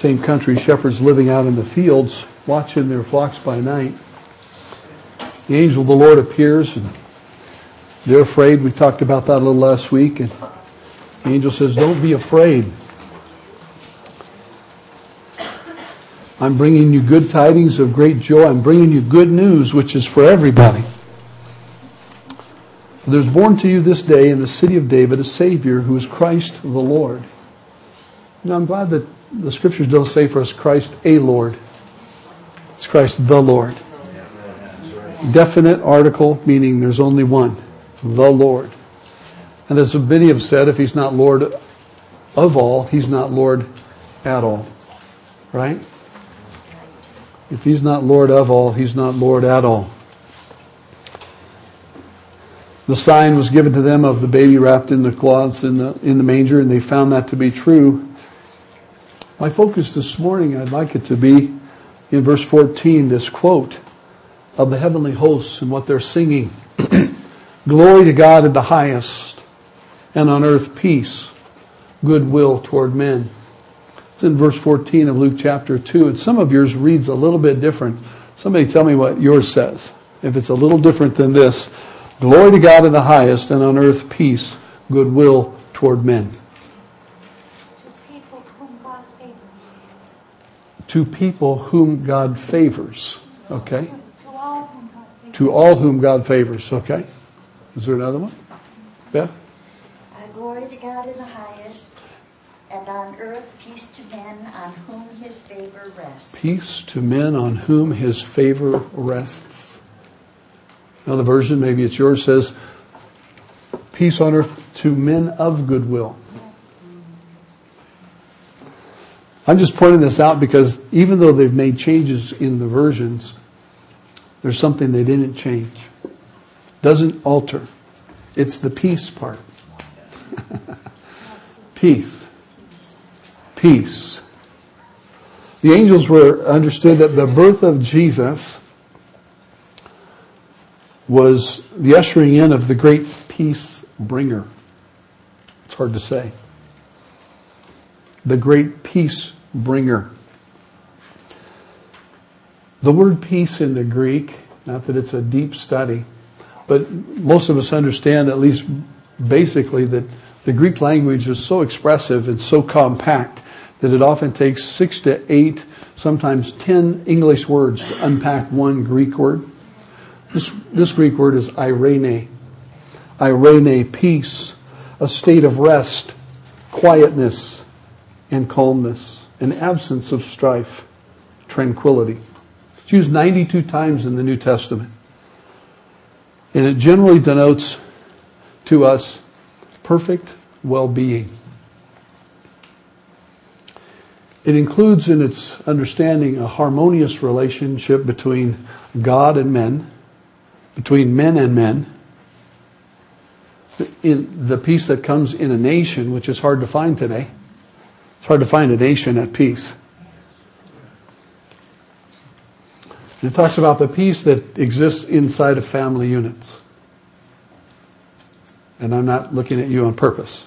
same country, shepherds living out in the fields, watching their flocks by night. The angel of the Lord appears and they're afraid. We talked about that a little last week. And the angel says, Don't be afraid. I'm bringing you good tidings of great joy. I'm bringing you good news, which is for everybody. There's born to you this day in the city of David a Savior who is Christ the Lord. Know, I'm glad that the scriptures don't say for us Christ a Lord. It's Christ the Lord. Definite article meaning there's only one. The Lord. And as many have said, if he's not Lord of all, he's not Lord at all. Right? If he's not Lord of all, he's not Lord at all. The sign was given to them of the baby wrapped in the cloths in the, in the manger, and they found that to be true. My focus this morning, I'd like it to be in verse 14, this quote of the heavenly hosts and what they're singing. Glory to God in the highest, and on earth peace, goodwill toward men. It's in verse 14 of Luke chapter 2, and some of yours reads a little bit different. Somebody tell me what yours says. If it's a little different than this, Glory to God in the highest, and on earth peace, goodwill toward men. To people whom God favors. Okay? To all whom God favors. Okay? Is there another one? Yeah? Uh, glory to God in the highest, and on earth peace to men on whom his favor rests. Peace to men on whom his favor rests. Another version, maybe it's yours, says, Peace on earth to men of goodwill. I'm just pointing this out because even though they've made changes in the versions, there's something they didn't change. Doesn't alter. It's the peace part. peace. Peace. The angels were understood that the birth of Jesus was the ushering in of the great peace bringer. It's hard to say. The great peace bringer. The word peace in the Greek, not that it's a deep study, but most of us understand at least basically that the Greek language is so expressive and so compact that it often takes six to eight, sometimes ten English words to unpack one Greek word. This, this Greek word is irene. Eirene, peace, a state of rest, quietness, and calmness, an absence of strife, tranquility. It's used 92 times in the New Testament. And it generally denotes to us perfect well-being. It includes in its understanding a harmonious relationship between God and men, between men and men, in the peace that comes in a nation, which is hard to find today. It's hard to find a nation at peace. And it talks about the peace that exists inside of family units. And I'm not looking at you on purpose.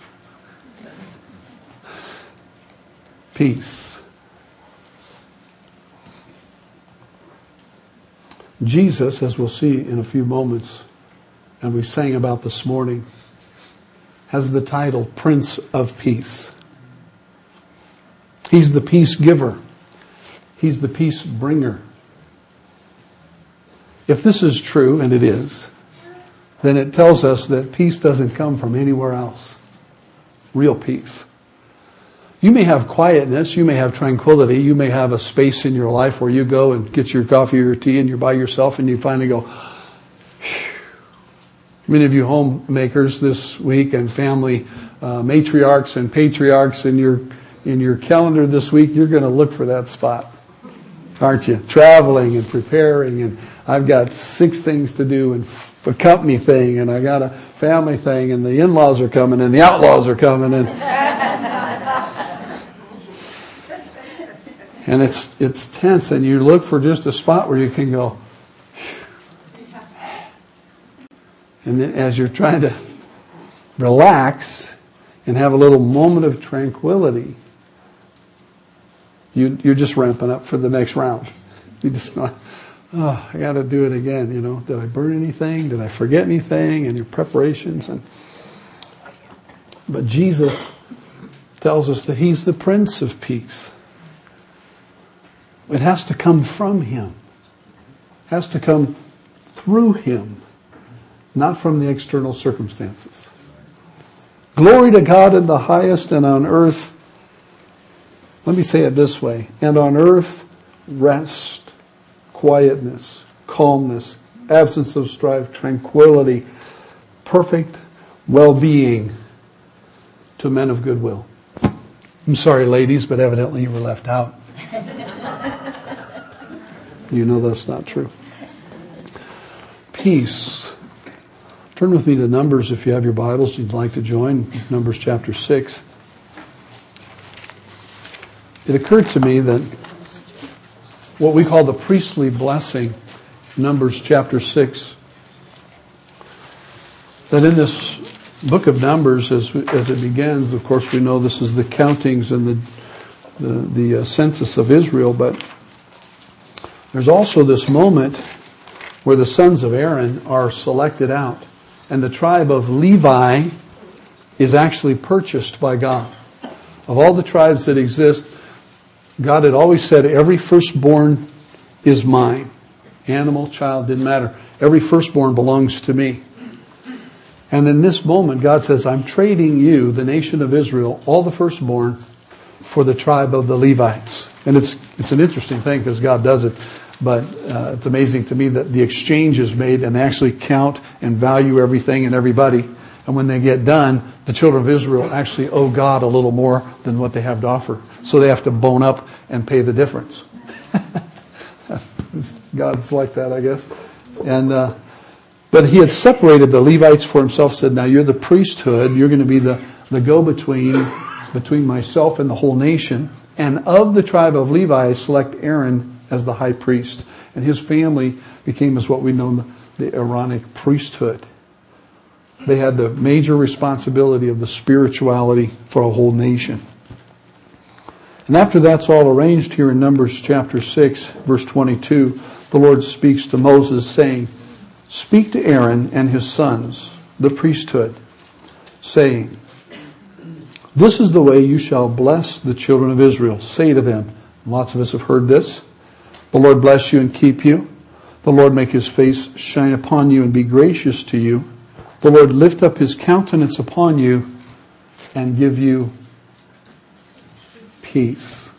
Peace. Jesus, as we'll see in a few moments, and we sang about this morning, has the title Prince of Peace. He's the peace giver. He's the peace bringer. If this is true, and it is, then it tells us that peace doesn't come from anywhere else. Real peace. You may have quietness, you may have tranquility, you may have a space in your life where you go and get your coffee or your tea and you're by yourself and you finally go, Phew. Many of you homemakers this week and family uh, matriarchs and patriarchs in your in your calendar this week, you're going to look for that spot, aren't you? Traveling and preparing, and I've got six things to do, and a company thing, and I got a family thing, and the in-laws are coming, and the outlaws are coming, and and it's it's tense, and you look for just a spot where you can go. And as you're trying to relax and have a little moment of tranquility, You, you're just ramping up for the next round. You just oh, I got to do it again. You know, did I burn anything? Did I forget anything? And your preparations and. But Jesus tells us that He's the Prince of Peace. It has to come from Him. It has to come through Him, not from the external circumstances. Glory to God in the highest and on earth. Let me say it this way. And on earth, rest, quietness, calmness, absence of strife, tranquility, perfect well-being to men of goodwill. I'm sorry, ladies, but evidently you were left out. you know that's not true. Peace. Turn with me to Numbers if you have your Bibles. You'd like to join Numbers chapter 6. It occurred to me that what we call the priestly blessing, Numbers chapter 6, that in this book of Numbers, as, as it begins, of course, we know this is the countings and the, the, the uh, census of Israel, but there's also this moment where the sons of Aaron are selected out, and the tribe of Levi is actually purchased by God. Of all the tribes that exist, God had always said, every firstborn is mine. Animal, child, didn't matter. Every firstborn belongs to me. And in this moment, God says, I'm trading you, the nation of Israel, all the firstborn, for the tribe of the Levites. And it's, it's an interesting thing because God does it. But uh, it's amazing to me that the exchange is made and they actually count and value everything and everybody. And when they get done, the children of Israel actually owe God a little more than what they have to offer. So they have to bone up and pay the difference. God's like that, I guess. And uh, but he had separated the Levites for himself, said, now you're the priesthood, you're going to be the, the go-between between myself and the whole nation. And of the tribe of Levi, select Aaron as the high priest. And his family became as what we know the, the Aaronic priesthood. They had the major responsibility of the spirituality for a whole nation. And after that's all arranged here in Numbers chapter 6, verse 22, the Lord speaks to Moses saying, Speak to Aaron and his sons, the priesthood, saying, This is the way you shall bless the children of Israel. Say to them, lots of us have heard this, the Lord bless you and keep you. The Lord make his face shine upon you and be gracious to you. The Lord lift up his countenance upon you and give you peace.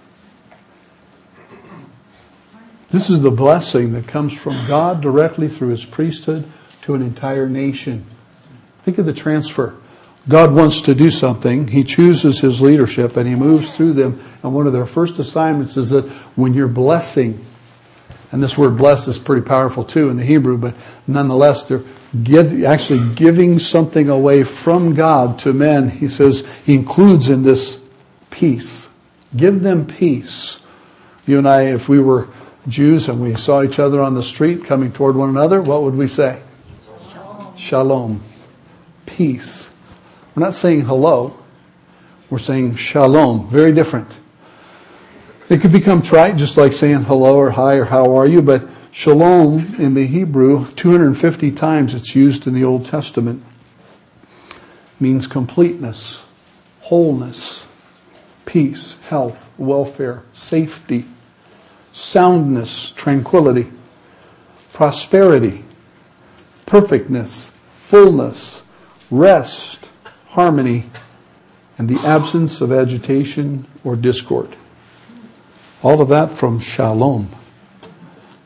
This is the blessing that comes from God directly through his priesthood to an entire nation. Think of the transfer. God wants to do something. He chooses his leadership and he moves through them. And one of their first assignments is that when you're blessing, and this word bless is pretty powerful too in the Hebrew, but nonetheless, they're give, actually giving something away from God to men. He says he includes in this peace. Give them peace. You and I, if we were Jews and we saw each other on the street coming toward one another, what would we say? Shalom. shalom. Peace. We're not saying hello. We're saying shalom. Very different. It could become trite, just like saying hello or hi or how are you, but shalom in the Hebrew, 250 times it's used in the Old Testament, means completeness, wholeness, peace, health, welfare, safety, soundness, tranquility, prosperity, perfectness, fullness, rest, harmony, and the absence of agitation or discord. All of that from shalom.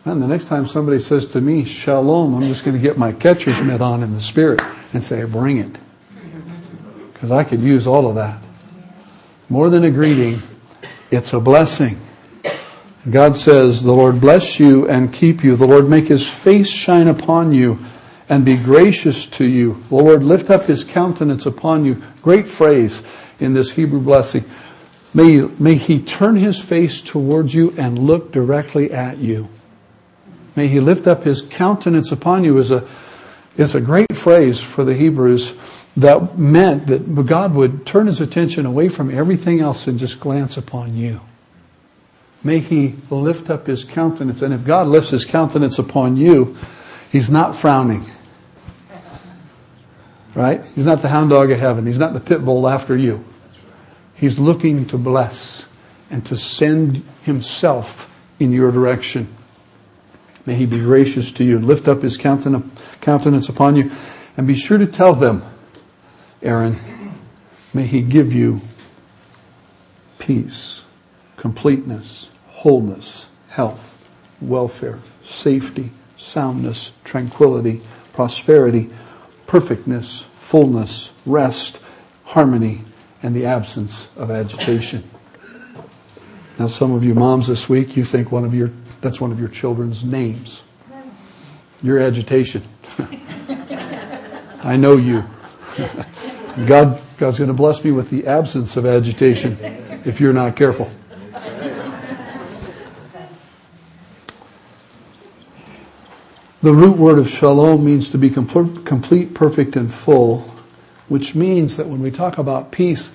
And the next time somebody says to me, shalom, I'm just going to get my catcher's mitt on in the spirit and say, bring it. Because I could use all of that. More than a greeting, it's a blessing. God says, the Lord bless you and keep you. The Lord make his face shine upon you and be gracious to you. The Lord lift up his countenance upon you. Great phrase in this Hebrew blessing. May, may he turn his face towards you and look directly at you. May he lift up his countenance upon you is a, is a great phrase for the Hebrews that meant that God would turn his attention away from everything else and just glance upon you. May he lift up his countenance. And if God lifts his countenance upon you, he's not frowning. Right? He's not the hound dog of heaven. He's not the pit bull after you. He's looking to bless and to send himself in your direction. May he be gracious to you and lift up his countenance upon you. And be sure to tell them, Aaron, may he give you peace, completeness, wholeness, health, welfare, safety, soundness, tranquility, prosperity, perfectness, fullness, rest, harmony, and the absence of agitation. Now some of you moms this week, you think one of your, that's one of your children's names. Your agitation. I know you. God, God's going to bless me with the absence of agitation if you're not careful. The root word of shalom means to be complete, perfect, and full, which means that when we talk about peace,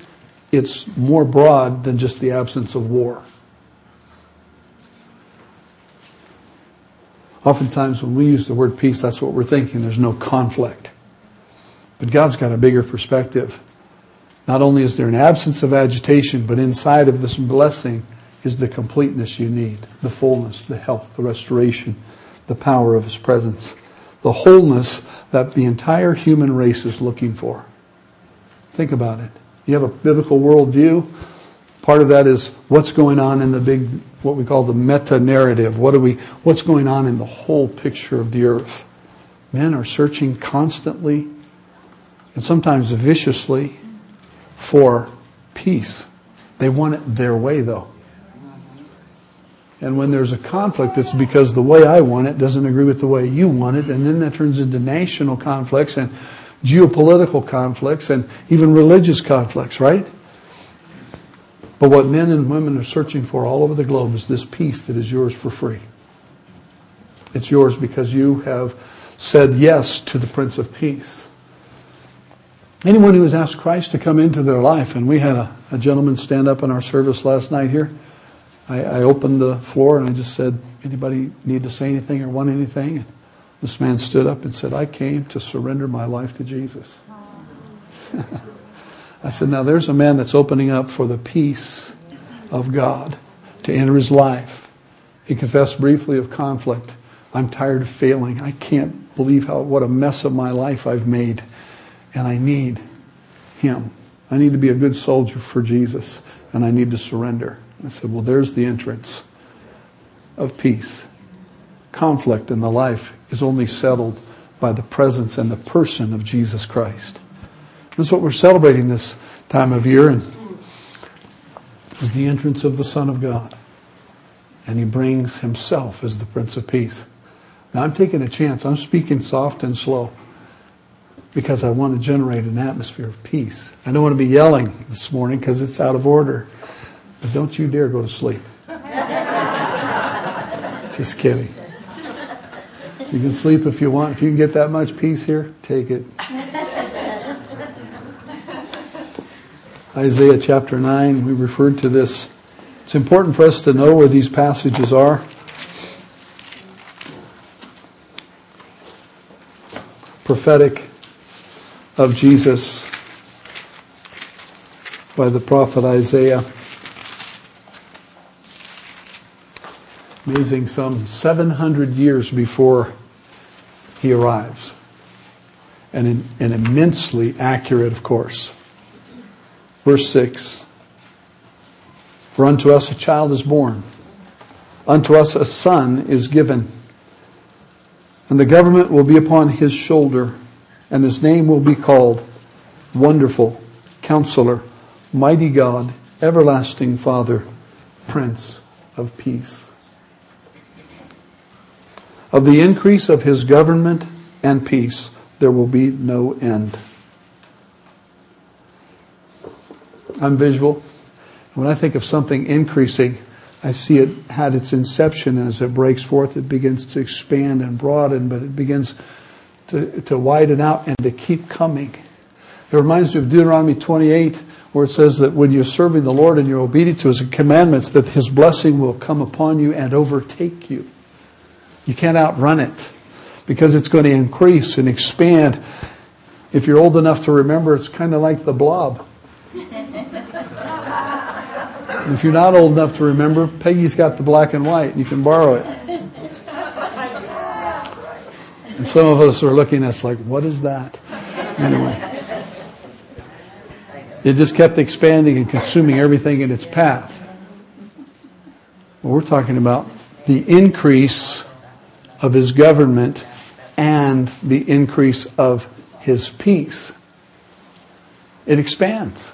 it's more broad than just the absence of war. Oftentimes when we use the word peace, that's what we're thinking. There's no conflict. But God's got a bigger perspective. Not only is there an absence of agitation, but inside of this blessing is the completeness you need, the fullness, the health, the restoration, the power of His presence, the wholeness that the entire human race is looking for. Think about it. You have a biblical worldview. Part of that is what's going on in the big, what we call the meta narrative. What are we, what's going on in the whole picture of the earth? Men are searching constantly and sometimes viciously for peace. They want it their way though. And when there's a conflict, it's because the way I want it doesn't agree with the way you want it, and then that turns into national conflicts and geopolitical conflicts and even religious conflicts, right? But what men and women are searching for all over the globe is this peace that is yours for free. It's yours because you have said yes to the Prince of Peace. Anyone who has asked Christ to come into their life, and we had a, a gentleman stand up in our service last night here. I, I, opened the floor and I just said, anybody need to say anything or want anything? This man stood up and said, I came to surrender my life to Jesus. I said, now there's a man that's opening up for the peace of God to enter his life. He confessed briefly of conflict. I'm tired of failing. I can't believe how, what a mess of my life I've made. And I need him. I need to be a good soldier for Jesus. And I need to surrender. I said, well, there's the entrance of peace. Conflict in the life is only settled by the presence and the person of Jesus Christ. That's what we're celebrating this time of year and is the entrance of the Son of God. And he brings himself as the Prince of Peace. Now I'm taking a chance. I'm speaking soft and slow because I want to generate an atmosphere of peace. I don't want to be yelling this morning because it's out of order. But don't you dare go to sleep. Just kidding. You can sleep if you want. If you can get that much peace here, take it. Isaiah chapter 9, we referred to this. It's important for us to know where these passages are. Prophetic of Jesus by the prophet Isaiah. Amazing, some 700 years before he arrives. And, and immensely accurate, of course. Verse 6 For unto us a child is born, unto us a son is given, and the government will be upon his shoulder and his name will be called Wonderful, Counselor, Mighty God, Everlasting Father, Prince of Peace. Of the increase of his government and peace, there will be no end. I'm visual. When I think of something increasing, I see it had its inception and as it breaks forth, it begins to expand and broaden, but it begins to, to widen out and to keep coming. It reminds me of Deuteronomy 28 where it says that when you're serving the Lord and you're obedient to His commandments, that His blessing will come upon you and overtake you. You can't outrun it because it's going to increase and expand. If you're old enough to remember, it's kind of like the blob. if you're not old enough to remember, Peggy's got the black and white. And you can borrow it. And some of us are looking at us like, what is that? Anyway. It just kept expanding and consuming everything in its path. Well, we're talking about the increase of his government and the increase of his peace. It expands.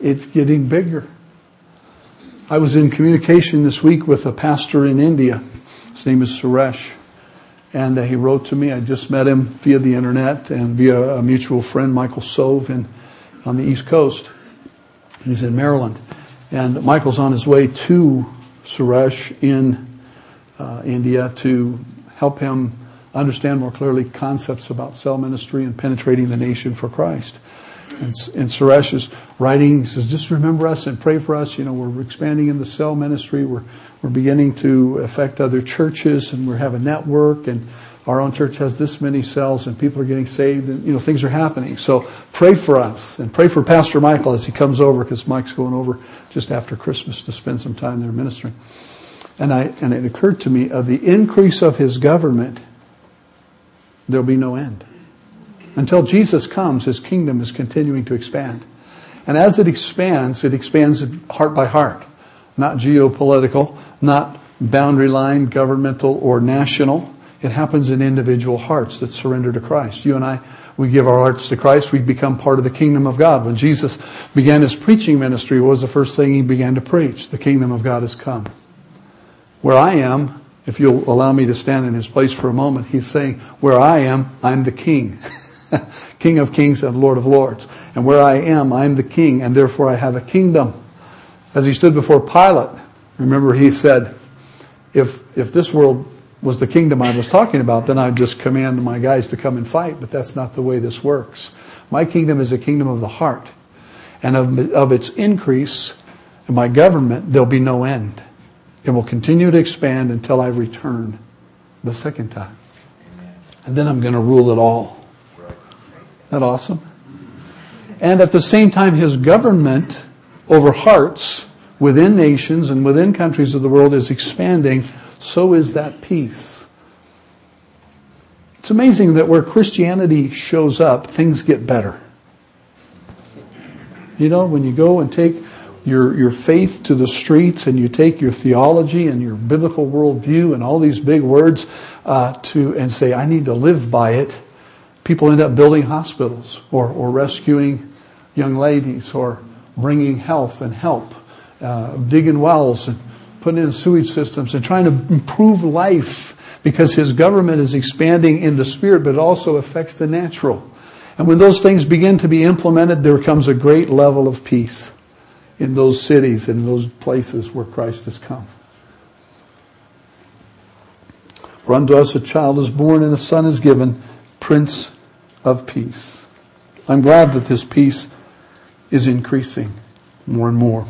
It's getting bigger. I was in communication this week with a pastor in India. His name is Suresh. And uh, he wrote to me. I just met him via the internet and via a mutual friend, Michael Sove. And on the East Coast. He's in Maryland. And Michael's on his way to Suresh in uh, India to help him understand more clearly concepts about cell ministry and penetrating the nation for Christ. And, and Suresh is writing, says, just remember us and pray for us. You know, we're expanding in the cell ministry. We're, we're beginning to affect other churches and we have a network and our own church has this many cells and people are getting saved and, you know, things are happening. So pray for us and pray for Pastor Michael as he comes over because Mike's going over just after Christmas to spend some time there ministering. And I, and it occurred to me of the increase of his government, there'll be no end. Until Jesus comes, his kingdom is continuing to expand. And as it expands, it expands heart by heart, not geopolitical, not boundary line, governmental or national it happens in individual hearts that surrender to Christ. You and I, we give our hearts to Christ, we become part of the kingdom of God. When Jesus began his preaching ministry, what was the first thing he began to preach? The kingdom of God has come. Where I am, if you'll allow me to stand in his place for a moment, he's saying, where I am, I'm the king. king of kings and Lord of lords. And where I am, I'm the king, and therefore I have a kingdom. As he stood before Pilate, remember he said, if, if this world was the kingdom I was talking about, then I'd just command my guys to come and fight. But that's not the way this works. My kingdom is a kingdom of the heart. And of, of its increase in my government, there'll be no end. It will continue to expand until I return the second time. And then I'm going to rule it all. Isn't that awesome? And at the same time, his government over hearts within nations and within countries of the world is expanding so is that peace. It's amazing that where Christianity shows up, things get better. You know, when you go and take your, your faith to the streets and you take your theology and your biblical worldview and all these big words uh, to and say, I need to live by it, people end up building hospitals or, or rescuing young ladies or bringing health and help, uh, digging wells and putting in sewage systems and trying to improve life because his government is expanding in the spirit, but it also affects the natural. And when those things begin to be implemented, there comes a great level of peace in those cities and in those places where Christ has come. For unto us a child is born and a son is given, Prince of Peace. I'm glad that this peace is increasing more and more.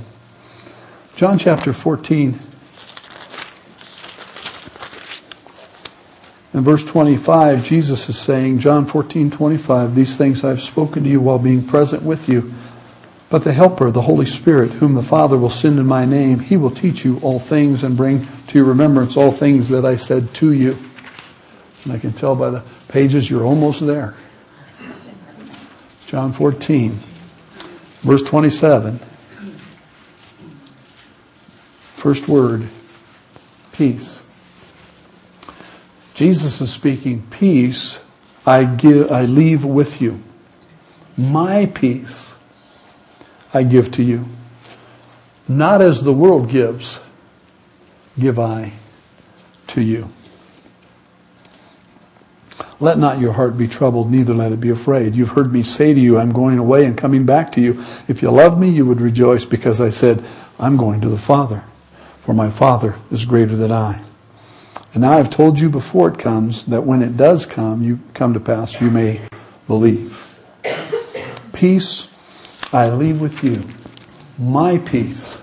John chapter 14 in verse 25, Jesus is saying, John 14, 25, these things I've spoken to you while being present with you. But the Helper, the Holy Spirit, whom the Father will send in my name, he will teach you all things and bring to your remembrance all things that I said to you. And I can tell by the pages you're almost there. John 14, verse 27. First word, peace. Jesus is speaking, peace I give, I leave with you. My peace I give to you. Not as the world gives, give I to you. Let not your heart be troubled, neither let it be afraid. You've heard me say to you, I'm going away and coming back to you. If you love me, you would rejoice because I said, I'm going to the Father for my Father is greater than I. And now I've told you before it comes that when it does come, you come to pass, you may believe. Peace I leave with you my peace.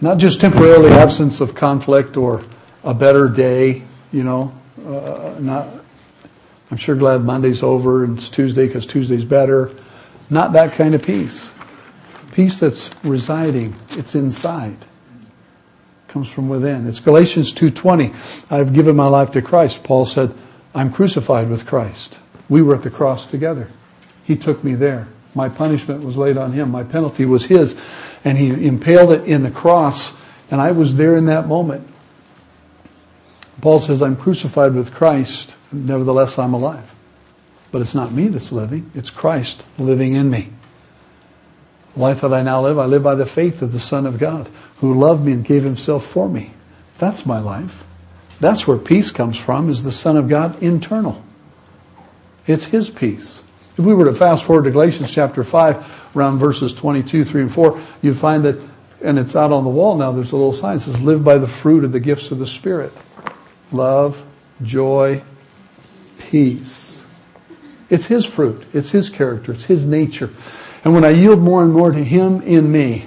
Not just temporarily absence of conflict or a better day, you know, uh, not, I'm sure glad Monday's over and it's Tuesday because Tuesday's better. Not that kind of peace. Peace that's residing, it's inside. Comes from within. It's Galatians 2:20. I've given my life to Christ. Paul said, I'm crucified with Christ. We were at the cross together. He took me there. My punishment was laid on him. My penalty was his. And he impaled it in the cross. And I was there in that moment. Paul says, I'm crucified with Christ. Nevertheless, I'm alive. But it's not me that's living. It's Christ living in me. Life that I now live, I live by the faith of the Son of God who loved me and gave himself for me. That's my life. That's where peace comes from, is the Son of God internal. It's his peace. If we were to fast forward to Galatians chapter 5, around verses 22, 3, and 4, you'd find that, and it's out on the wall now, there's a little sign that says, live by the fruit of the gifts of the Spirit. Love, joy, peace. It's his fruit. It's his character. It's his nature. And when I yield more and more to him in me,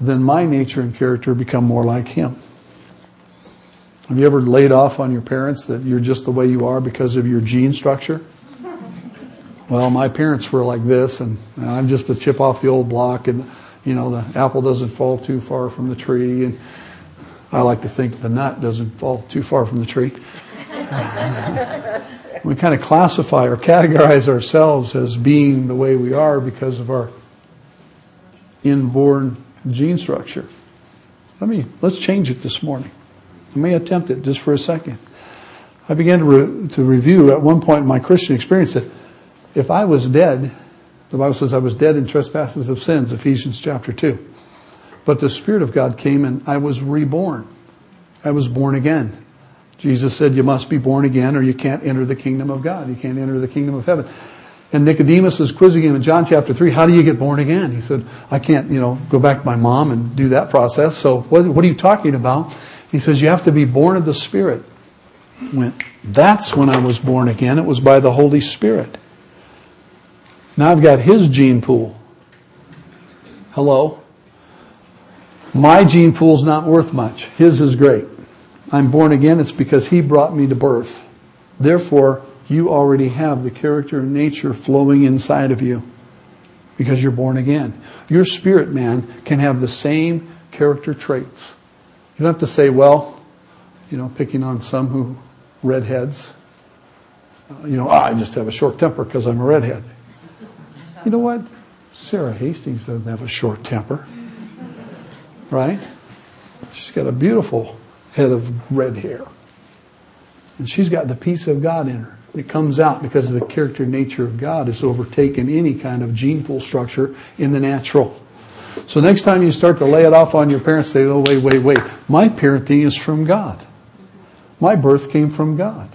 then my nature and character become more like him. Have you ever laid off on your parents that you're just the way you are because of your gene structure? Well, my parents were like this, and I'm just a chip off the old block, and you know the apple doesn't fall too far from the tree, and I like to think the nut doesn't fall too far from the tree. we kind of classify or categorize ourselves as being the way we are because of our inborn gene structure. Let me let's change it this morning. Let me attempt it just for a second. I began to, re- to review at one point in my Christian experience that if I was dead, the Bible says I was dead in trespasses of sins, Ephesians chapter 2. But the Spirit of God came and I was reborn. I was born again. Jesus said you must be born again or you can't enter the kingdom of God. You can't enter the kingdom of heaven. And Nicodemus is quizzing him in John chapter 3, how do you get born again? He said, I can't, you know, go back to my mom and do that process. So what, what are you talking about? He says, you have to be born of the Spirit. Went, that's when I was born again. It was by the Holy Spirit. Now I've got his gene pool. Hello? My gene pool's not worth much. His is great. I'm born again. It's because he brought me to birth. Therefore, you already have the character and nature flowing inside of you because you're born again. Your spirit man can have the same character traits. You don't have to say, well, you know, picking on some who redheads. You know, ah, I just have a short temper because I'm a redhead. You know what? Sarah Hastings doesn't have a short temper. Right? She's got a beautiful head of red hair. And she's got the peace of God in her. It comes out because of the character nature of God has overtaken any kind of gene pool structure in the natural. So next time you start to lay it off on your parents, say, oh, wait, wait, wait. My parenting is from God. My birth came from God.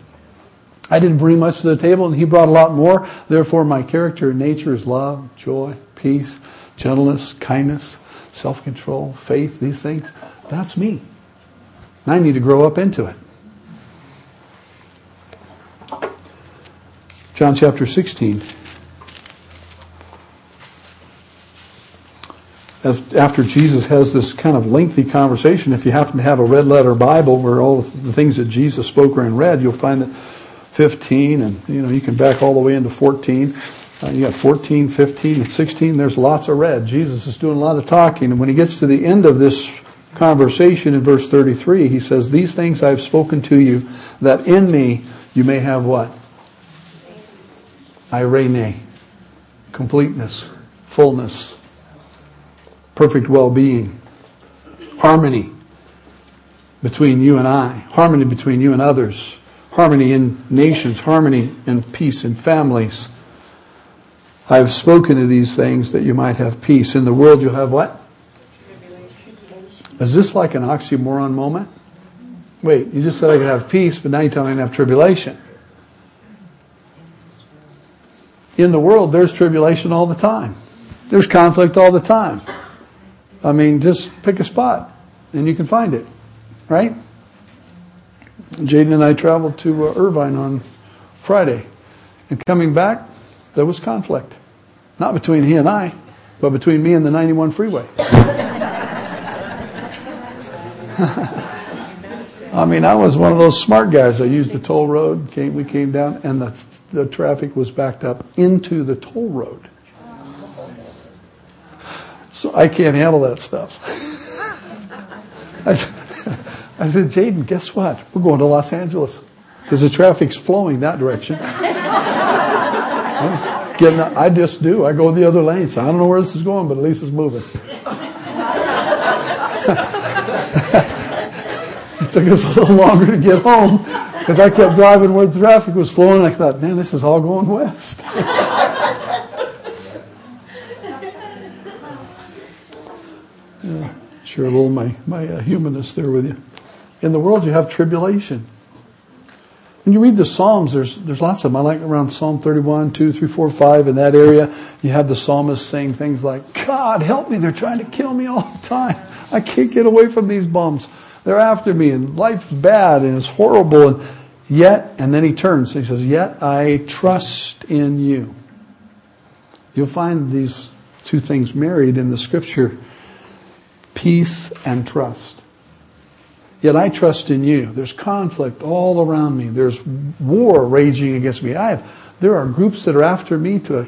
I didn't bring much to the table and he brought a lot more. Therefore, my character and nature is love, joy, peace, gentleness, kindness, self-control, faith, these things. That's me. And I need to grow up into it. John chapter 16. After Jesus has this kind of lengthy conversation, if you happen to have a red letter Bible where all the things that Jesus spoke are in red, you'll find that 15 and you know you can back all the way into 14. Uh, you got 14, 15, and 16. There's lots of red. Jesus is doing a lot of talking, and when he gets to the end of this conversation in verse 33, he says, "These things I have spoken to you, that in me you may have what." Eirene, completeness, fullness, perfect well-being, harmony between you and I, harmony between you and others, harmony in nations, harmony and peace in families. I have spoken of these things that you might have peace. In the world you'll have what? Is this like an oxymoron moment? Wait, you just said I could have peace, but now you're telling me I have tribulation. In the world, there's tribulation all the time. There's conflict all the time. I mean, just pick a spot and you can find it, right? Jaden and I traveled to uh, Irvine on Friday. And coming back, there was conflict. Not between he and I, but between me and the 91 freeway. I mean, I was one of those smart guys. I used the toll road. Came, we came down, and the, the traffic was backed up into the toll road. So I can't handle that stuff. I, I said, Jaden, guess what? We're going to Los Angeles because the traffic's flowing that direction. I, getting, I just do. I go the other lane, so I don't know where this is going, but at least it's moving. It took us a little longer to get home because I kept driving where the traffic was flowing. I thought, man, this is all going west. yeah, share a little my my uh, humanist there with you. In the world, you have tribulation. When you read the Psalms, there's there's lots of them. I like around Psalm 31, 2, 3, 4, 5, in that area. You have the psalmist saying things like, God, help me, they're trying to kill me all the time. I can't get away from these bums. They're after me and life's bad and it's horrible and yet, and then he turns and he says, yet I trust in you. You'll find these two things married in the scripture. Peace and trust. Yet I trust in you. There's conflict all around me. There's war raging against me. I have, there are groups that are after me to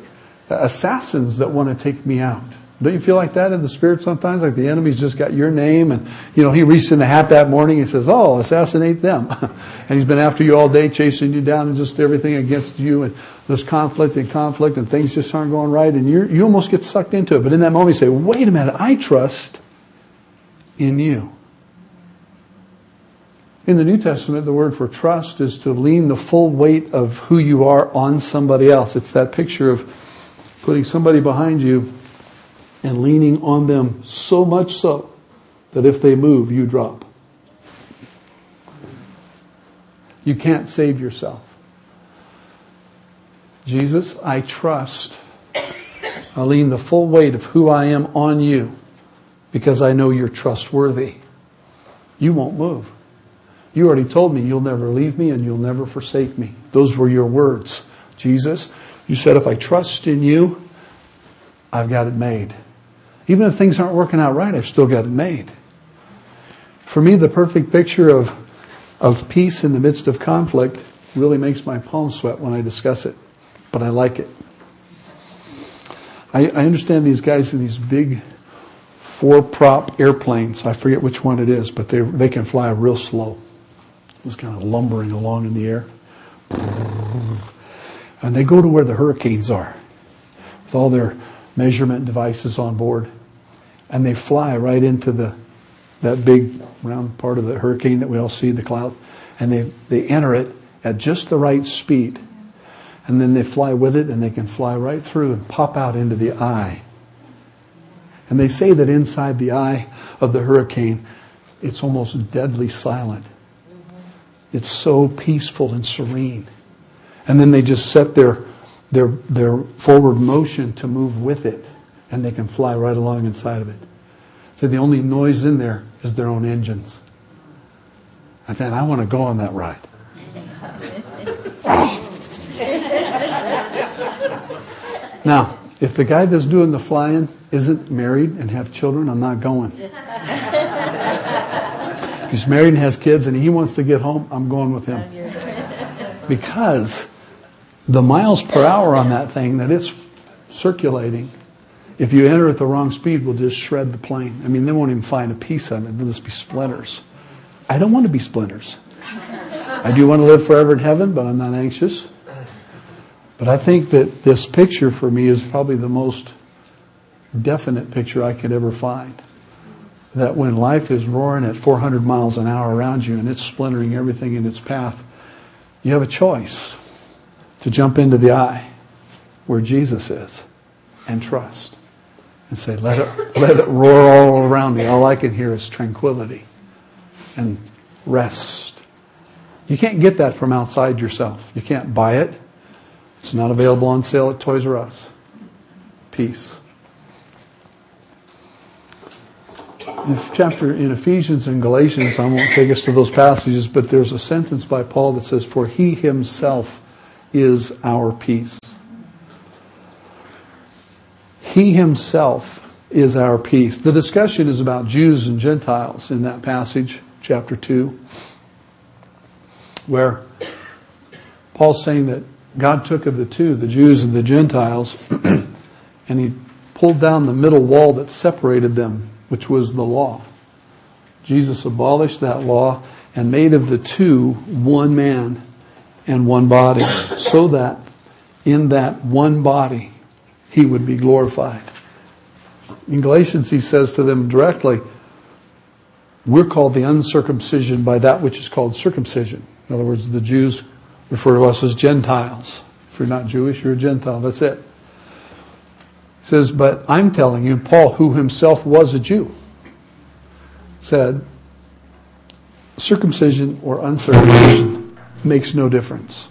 assassins that want to take me out. Don't you feel like that in the spirit sometimes? Like the enemy's just got your name and, you know, he reached in the hat that morning and says, oh, assassinate them. and he's been after you all day, chasing you down and just everything against you and there's conflict and conflict and things just aren't going right and you you almost get sucked into it. But in that moment you say, wait a minute, I trust in you. In the New Testament, the word for trust is to lean the full weight of who you are on somebody else. It's that picture of putting somebody behind you and leaning on them so much so that if they move, you drop. You can't save yourself. Jesus, I trust. I lean the full weight of who I am on you because I know you're trustworthy. You won't move. You already told me you'll never leave me and you'll never forsake me. Those were your words. Jesus, you said if I trust in you, I've got it made. Even if things aren't working out right, I've still got it made. For me, the perfect picture of, of peace in the midst of conflict really makes my palms sweat when I discuss it, but I like it. I, I understand these guys in these big four prop airplanes. I forget which one it is, but they, they can fly real slow. It's kind of lumbering along in the air. And they go to where the hurricanes are with all their measurement devices on board, and they fly right into the that big round part of the hurricane that we all see, the cloud, and they, they enter it at just the right speed. And then they fly with it and they can fly right through and pop out into the eye. And they say that inside the eye of the hurricane, it's almost deadly silent. It's so peaceful and serene. And then they just set their their, their forward motion to move with it, and they can fly right along inside of it. So the only noise in there is their own engines. I thought, I want to go on that ride. now, if the guy that's doing the flying isn't married and have children, I'm not going. He's married and has kids and he wants to get home, I'm going with him. Because the miles per hour on that thing that it's circulating, if you enter at the wrong speed, will just shred the plane. I mean, they won't even find a piece of it. They'll just be splinters. I don't want to be splinters. I do want to live forever in heaven, but I'm not anxious. But I think that this picture for me is probably the most definite picture I could ever find. That when life is roaring at 400 miles an hour around you and it's splintering everything in its path, you have a choice to jump into the eye where Jesus is and trust and say, let it, let it roar all around me. All I can hear is tranquility and rest. You can't get that from outside yourself. You can't buy it. It's not available on sale at Toys R Us. Peace. In chapter in Ephesians and Galatians, I won't take us to those passages, but there's a sentence by Paul that says, For he himself is our peace. He himself is our peace. The discussion is about Jews and Gentiles in that passage, chapter 2, where Paul's saying that God took of the two, the Jews and the Gentiles, and he pulled down the middle wall that separated them, which was the law. Jesus abolished that law and made of the two one man and one body, so that in that one body he would be glorified. In Galatians, he says to them directly, we're called the uncircumcision by that which is called circumcision. In other words, the Jews refer to us as Gentiles. If you're not Jewish, you're a Gentile. That's it. Says, but I'm telling you, Paul, who himself was a Jew, said, circumcision or uncircumcision makes no difference.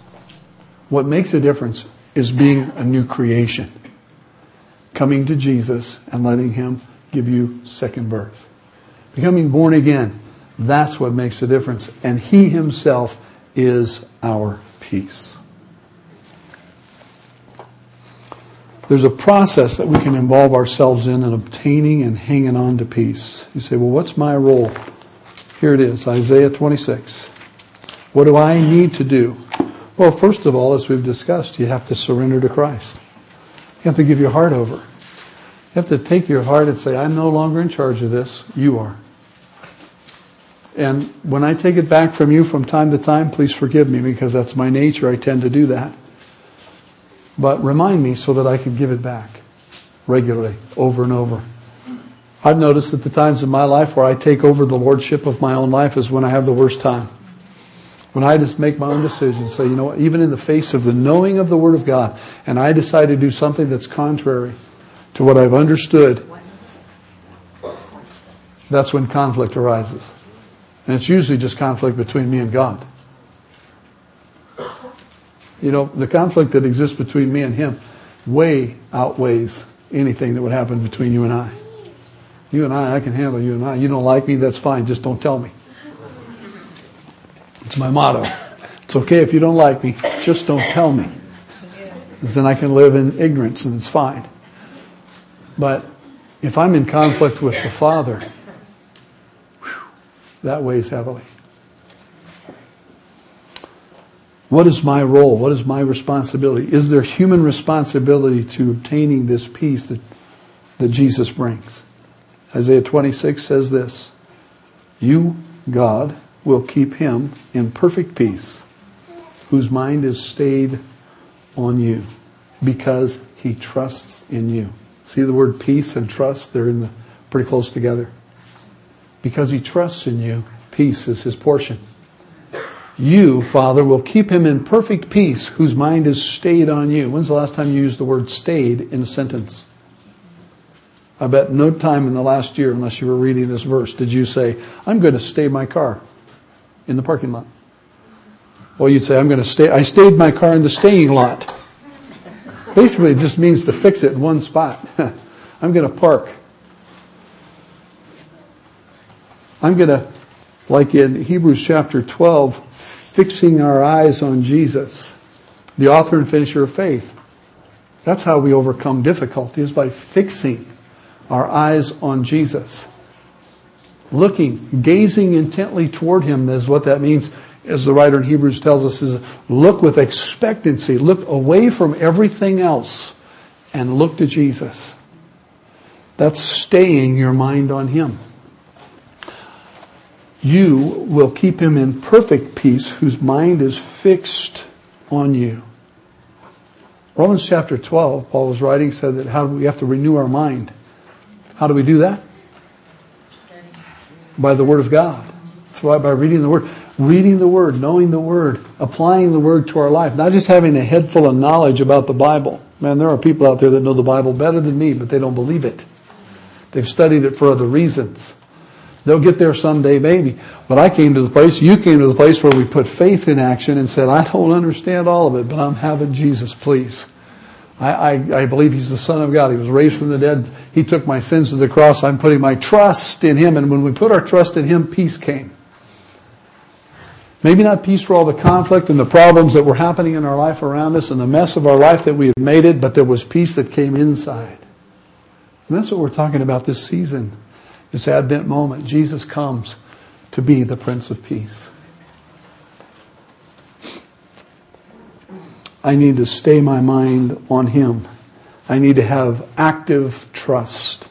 What makes a difference is being a new creation. Coming to Jesus and letting Him give you second birth. Becoming born again. That's what makes a difference. And He Himself is our peace. There's a process that we can involve ourselves in in obtaining and hanging on to peace. You say, well, what's my role? Here it is, Isaiah 26. What do I need to do? Well, first of all, as we've discussed, you have to surrender to Christ. You have to give your heart over. You have to take your heart and say, I'm no longer in charge of this. You are. And when I take it back from you from time to time, please forgive me because that's my nature. I tend to do that. But remind me so that I can give it back regularly, over and over. I've noticed that the times in my life where I take over the lordship of my own life is when I have the worst time. When I just make my own decisions, say, you know what, even in the face of the knowing of the Word of God, and I decide to do something that's contrary to what I've understood, that's when conflict arises. And it's usually just conflict between me and God. You know, the conflict that exists between me and Him way outweighs anything that would happen between you and I. You and I, I can handle you and I. You don't like me, that's fine. Just don't tell me. It's my motto. It's okay if you don't like me, just don't tell me. Because then I can live in ignorance and it's fine. But if I'm in conflict with the Father, that weighs heavily. What is my role? What is my responsibility? Is there human responsibility to obtaining this peace that, that Jesus brings? Isaiah 26 says this You, God, will keep him in perfect peace, whose mind is stayed on you, because he trusts in you. See the word peace and trust? They're in the, pretty close together. Because he trusts in you, peace is his portion. You, Father, will keep him in perfect peace whose mind is stayed on you. When's the last time you used the word stayed in a sentence? I bet no time in the last year, unless you were reading this verse, did you say, I'm going to stay my car in the parking lot. Well, you'd say, I'm going to stay, I stayed my car in the staying lot. Basically, it just means to fix it in one spot. I'm going to park I'm going to, like in Hebrews chapter 12, fixing our eyes on Jesus, the author and finisher of faith. That's how we overcome difficulty is by fixing our eyes on Jesus. Looking, gazing intently toward Him is what that means, as the writer in Hebrews tells us, is look with expectancy, look away from everything else and look to Jesus. That's staying your mind on Him you will keep him in perfect peace whose mind is fixed on you. Romans chapter 12, Paul was writing, said that how do we have to renew our mind? How do we do that? By the Word of God. By reading the Word. Reading the Word, knowing the Word, applying the Word to our life. Not just having a head full of knowledge about the Bible. Man, there are people out there that know the Bible better than me, but they don't believe it. They've studied it for other reasons. They'll get there someday, maybe. But I came to the place, you came to the place where we put faith in action and said, I don't understand all of it, but I'm having Jesus, please. I, I, I, believe He's the Son of God. He was raised from the dead. He took my sins to the cross. I'm putting my trust in Him. And when we put our trust in Him, peace came. Maybe not peace for all the conflict and the problems that were happening in our life around us and the mess of our life that we had made it, but there was peace that came inside. And that's what we're talking about this season, this Advent moment. Jesus comes to be the Prince of Peace. I need to stay my mind on Him. I need to have active trust.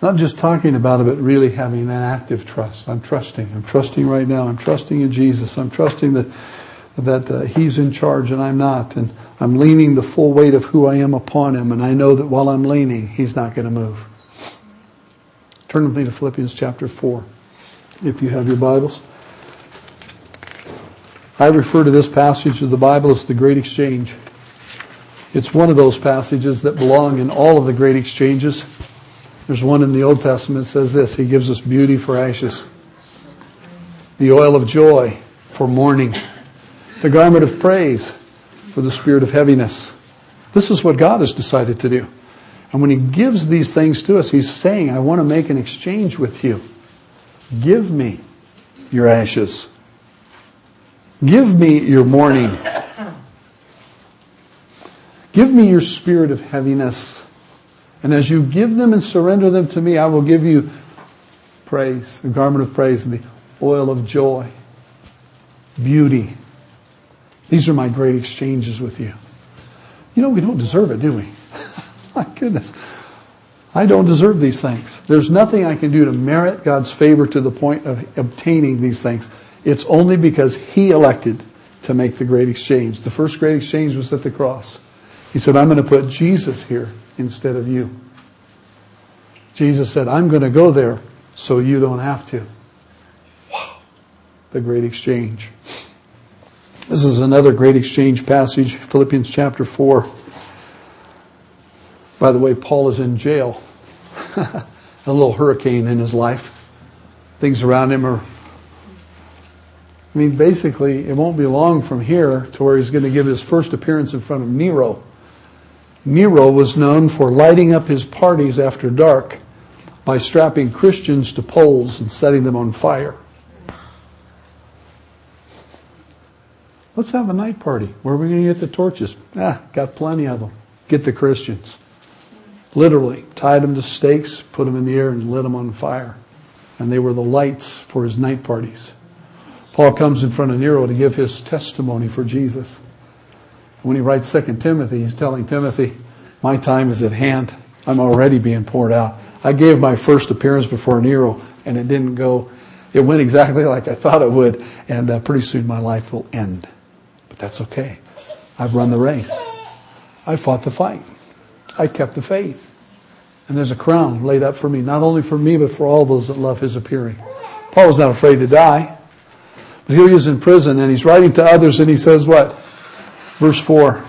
Not just talking about it, but really having an active trust. I'm trusting. I'm trusting right now. I'm trusting in Jesus. I'm trusting that that uh, He's in charge and I'm not, and I'm leaning the full weight of who I am upon Him, and I know that while I'm leaning, He's not going to move. Turn with me to Philippians chapter four, if you have your Bibles. I refer to this passage of the Bible as the Great Exchange. It's one of those passages that belong in all of the great exchanges. There's one in the Old Testament that says this He gives us beauty for ashes, the oil of joy for mourning, the garment of praise for the spirit of heaviness. This is what God has decided to do. And when He gives these things to us, He's saying, I want to make an exchange with you. Give me your ashes. Give me your mourning. Give me your spirit of heaviness. And as you give them and surrender them to me, I will give you praise, the garment of praise, the oil of joy, beauty. These are my great exchanges with you. You know, we don't deserve it, do we? my goodness. I don't deserve these things. There's nothing I can do to merit God's favor to the point of obtaining these things. It's only because He elected to make the great exchange. The first great exchange was at the cross. He said, I'm going to put Jesus here instead of you. Jesus said, I'm going to go there so you don't have to. Wow. The great exchange. This is another great exchange passage, Philippians chapter 4. By the way, Paul is in jail. a little hurricane in his life. Things around him are. I mean, basically, it won't be long from here to where he's going to give his first appearance in front of Nero. Nero was known for lighting up his parties after dark by strapping Christians to poles and setting them on fire. Let's have a night party. Where are we going to get the torches? Ah, got plenty of them. Get the Christians. Literally, tied them to stakes, put them in the air, and lit them on fire. And they were the lights for his night parties. Paul comes in front of Nero to give his testimony for Jesus. When he writes Second Timothy, he's telling Timothy, My time is at hand. I'm already being poured out. I gave my first appearance before Nero, and it didn't go, it went exactly like I thought it would, and uh, pretty soon my life will end. That's okay. I've run the race. I fought the fight. I kept the faith. And there's a crown laid up for me, not only for me, but for all those that love his appearing. Paul was not afraid to die. But here he is in prison, and he's writing to others, and he says what? Verse 4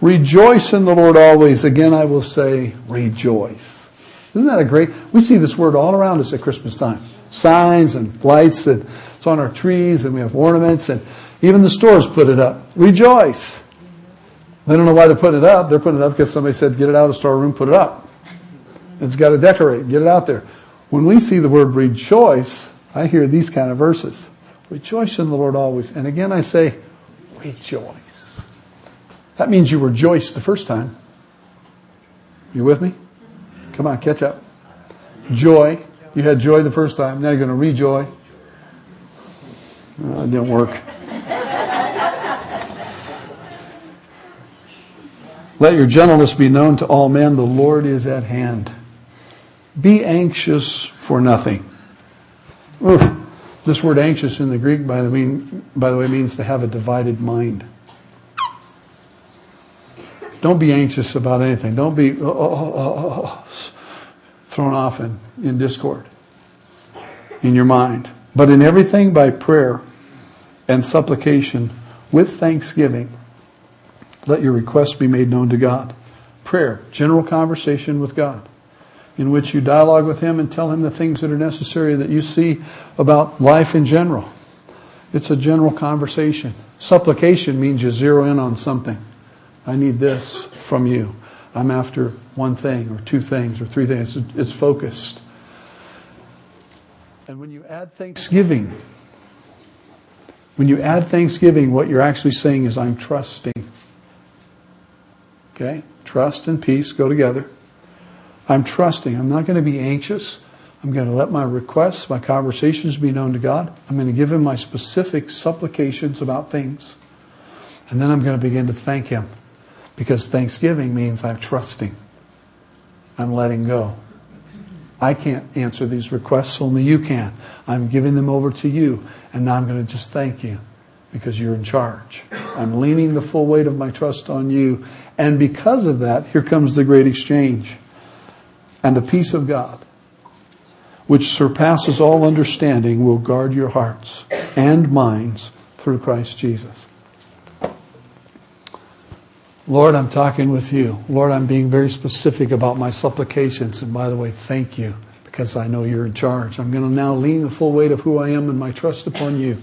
Rejoice in the Lord always. Again, I will say, rejoice. Isn't that a great? We see this word all around us at Christmas time. Signs and lights that it's on our trees, and we have ornaments, and even the stores put it up. Rejoice. They don't know why they're putting it up. They're putting it up because somebody said, get it out of the storeroom, put it up. It's got to decorate, get it out there. When we see the word rejoice, I hear these kind of verses. Rejoice in the Lord always. And again, I say, rejoice. That means you rejoiced the first time. You with me? Come on, catch up. Joy. You had joy the first time. Now you're going to rejoy. Oh, it didn't work. Let your gentleness be known to all men. The Lord is at hand. Be anxious for nothing. Oof. This word anxious in the Greek, by the, mean, by the way, means to have a divided mind. Don't be anxious about anything. Don't be oh, oh, oh, thrown off in, in discord in your mind. But in everything by prayer and supplication with thanksgiving, let your requests be made known to God. Prayer, general conversation with God, in which you dialogue with Him and tell Him the things that are necessary that you see about life in general. It's a general conversation. Supplication means you zero in on something. I need this from you. I'm after one thing or two things or three things. It's focused. And when you add thanksgiving, when you add thanksgiving, what you're actually saying is, I'm trusting. Okay? Trust and peace go together. I'm trusting. I'm not going to be anxious. I'm going to let my requests, my conversations be known to God. I'm going to give Him my specific supplications about things. And then I'm going to begin to thank Him because thanksgiving means I'm trusting. I'm letting go. I can't answer these requests, only you can. I'm giving them over to you, and now I'm going to just thank you because you're in charge. I'm leaning the full weight of my trust on you, and because of that, here comes the great exchange. And the peace of God, which surpasses all understanding, will guard your hearts and minds through Christ Jesus. Lord, I'm talking with you. Lord, I'm being very specific about my supplications. And by the way, thank you because I know you're in charge. I'm going to now lean the full weight of who I am and my trust upon you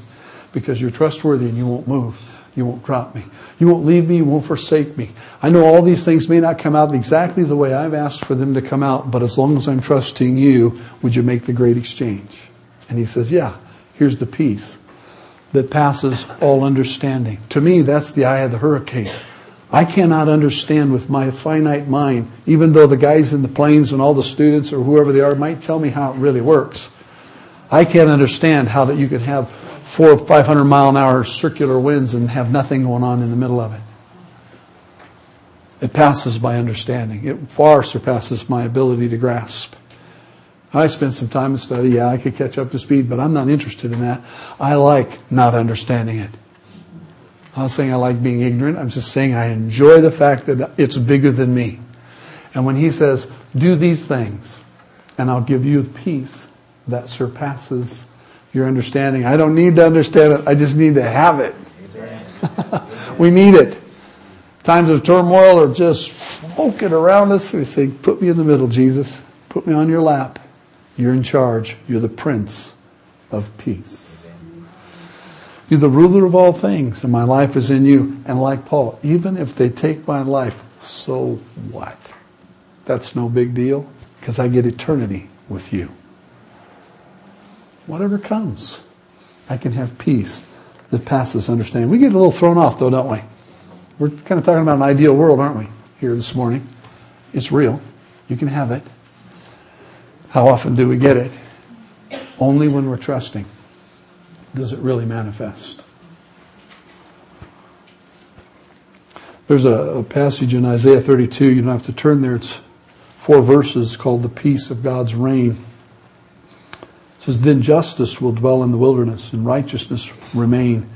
because you're trustworthy and you won't move. You won't drop me. You won't leave me. You won't forsake me. I know all these things may not come out exactly the way I've asked for them to come out, but as long as I'm trusting you, would you make the great exchange? And he says, yeah, here's the peace that passes all understanding. To me, that's the eye of the hurricane. I cannot understand with my finite mind, even though the guys in the planes and all the students or whoever they are might tell me how it really works. I can't understand how that you could have four or five hundred mile an hour circular winds and have nothing going on in the middle of it. It passes my understanding. It far surpasses my ability to grasp. I spent some time in study. Yeah, I could catch up to speed, but I'm not interested in that. I like not understanding it. I'm not saying I like being ignorant. I'm just saying I enjoy the fact that it's bigger than me. And when he says, do these things, and I'll give you peace that surpasses your understanding. I don't need to understand it. I just need to have it. we need it. Times of turmoil are just smoking around us. We say, put me in the middle, Jesus. Put me on your lap. You're in charge. You're the Prince of Peace. You're the ruler of all things, and my life is in you. And like Paul, even if they take my life, so what? That's no big deal, because I get eternity with you whatever comes. I can have peace that passes understanding. We get a little thrown off though, don't we? We're kind of talking about an ideal world, aren't we, here this morning? It's real. You can have it. How often do we get it? Only when we're trusting. Does it really manifest? There's a, a passage in Isaiah 32, you don't have to turn there, it's four verses called the peace of God's reign says, Then justice will dwell in the wilderness, and righteousness remain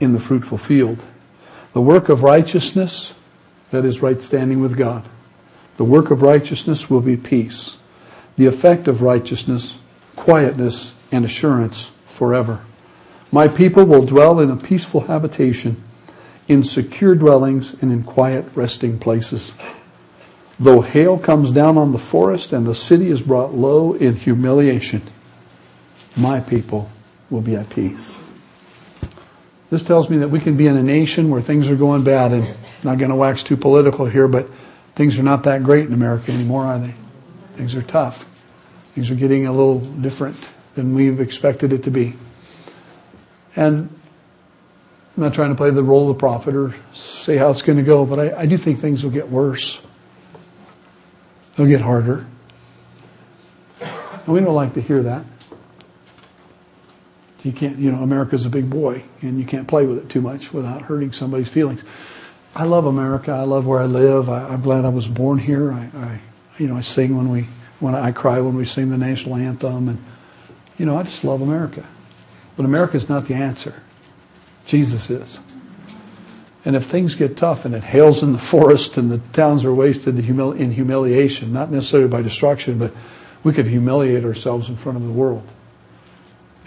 in the fruitful field. The work of righteousness, that is right standing with God. The work of righteousness will be peace. The effect of righteousness, quietness and assurance forever. My people will dwell in a peaceful habitation, in secure dwellings and in quiet resting places. Though hail comes down on the forest and the city is brought low in humiliation, my people will be at peace. This tells me that we can be in a nation where things are going bad and not going to wax too political here, but things are not that great in America anymore, are they? Things are tough. Things are getting a little different than we've expected it to be. And I'm not trying to play the role of the prophet or say how it's going to go, but I, I do think things will get worse. They'll get harder. And we don't like to hear that. You can't, you know, America's a big boy and you can't play with it too much without hurting somebody's feelings. I love America. I love where I live. I, am glad I was born here. I, I, you know, I sing when we, when I cry when we sing the national anthem and, you know, I just love America. But America is not the answer. Jesus is. And if things get tough and it hails in the forest and the towns are wasted in humiliation, not necessarily by destruction, but we could humiliate ourselves in front of the world.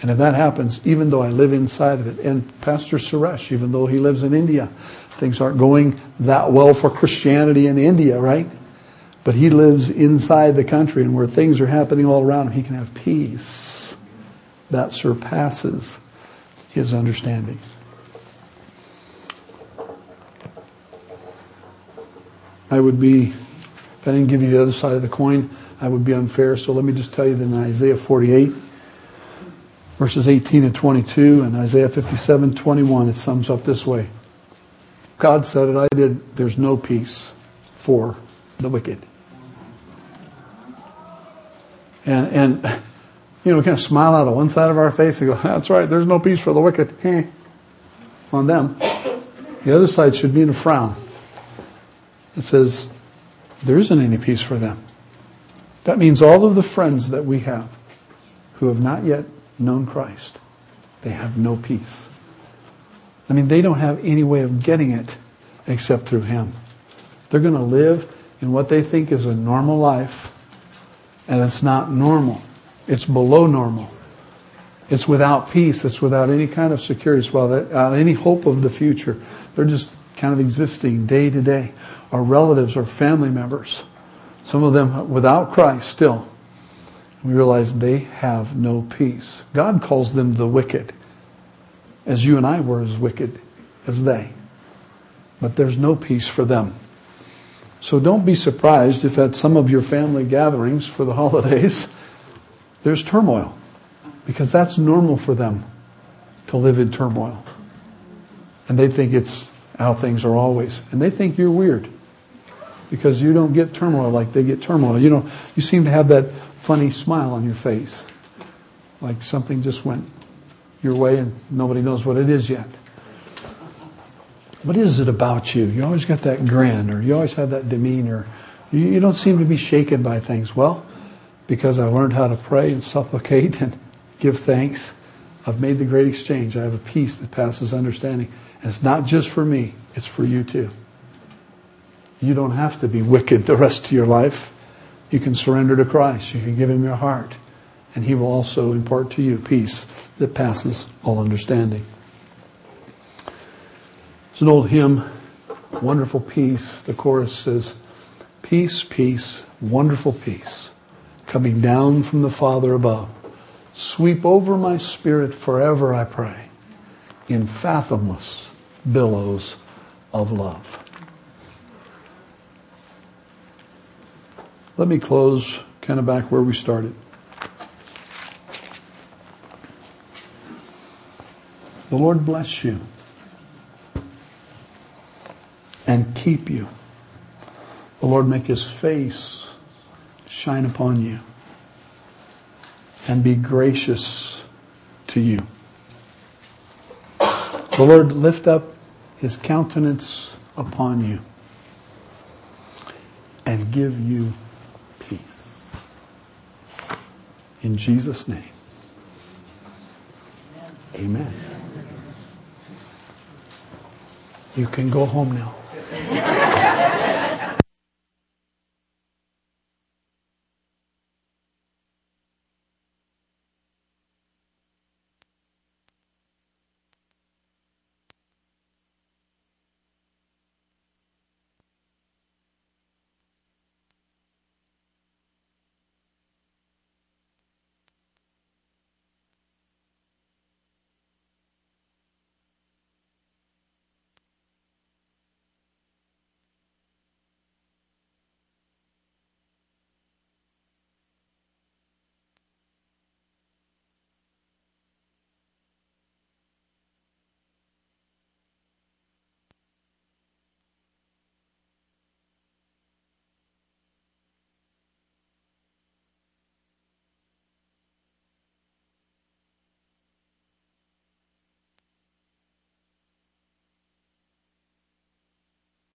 And if that happens, even though I live inside of it, and Pastor Suresh, even though he lives in India, things aren't going that well for Christianity in India, right? But he lives inside the country and where things are happening all around him, he can have peace that surpasses his understanding. I would be, if I didn't give you the other side of the coin, I would be unfair. So let me just tell you that in Isaiah 48, verses 18 and 22 and Isaiah 57, 21, it sums up this way. God said it, I did, there's no peace for the wicked. And, and, you know, we kind of smile out of one side of our face and go, that's right, there's no peace for the wicked. Hey, on them. The other side should be in a frown. It says, there isn't any peace for them. That means all of the friends that we have who have not yet known Christ, they have no peace. I mean, they don't have any way of getting it except through Him. They're going to live in what they think is a normal life, and it's not normal. It's below normal. It's without peace. It's without any kind of security. It's without uh, any hope of the future. They're just kind of existing day to day. Our relatives our family members, some of them without Christ still, we realize they have no peace. God calls them the wicked, as you and I were as wicked as they. But there's no peace for them. So don't be surprised if at some of your family gatherings for the holidays, there's turmoil. Because that's normal for them to live in turmoil. And they think it's how things are always. And they think you're weird. Because you don't get turmoil like they get turmoil. You know, you seem to have that funny smile on your face. Like something just went your way and nobody knows what it is yet. What is it about you? You always got that grin or you always have that demeanor. You, you don't seem to be shaken by things. Well, because I learned how to pray and supplicate and give thanks, I've made the great exchange. I have a peace that passes understanding. And it's not just for me, it's for you too. You don't have to be wicked the rest of your life. You can surrender to Christ. You can give Him your heart. And He will also impart to you peace that passes all understanding. It's an old hymn, Wonderful Peace. The chorus says, Peace, peace, wonderful peace, coming down from the Father above. Sweep over my spirit forever, I pray, in fathomless billows of love. Let me close kind of back where we started. The Lord bless you and keep you. The Lord make his face shine upon you and be gracious to you. The Lord lift up his countenance upon you and give you peace. In Jesus' name. Amen. You can go home now.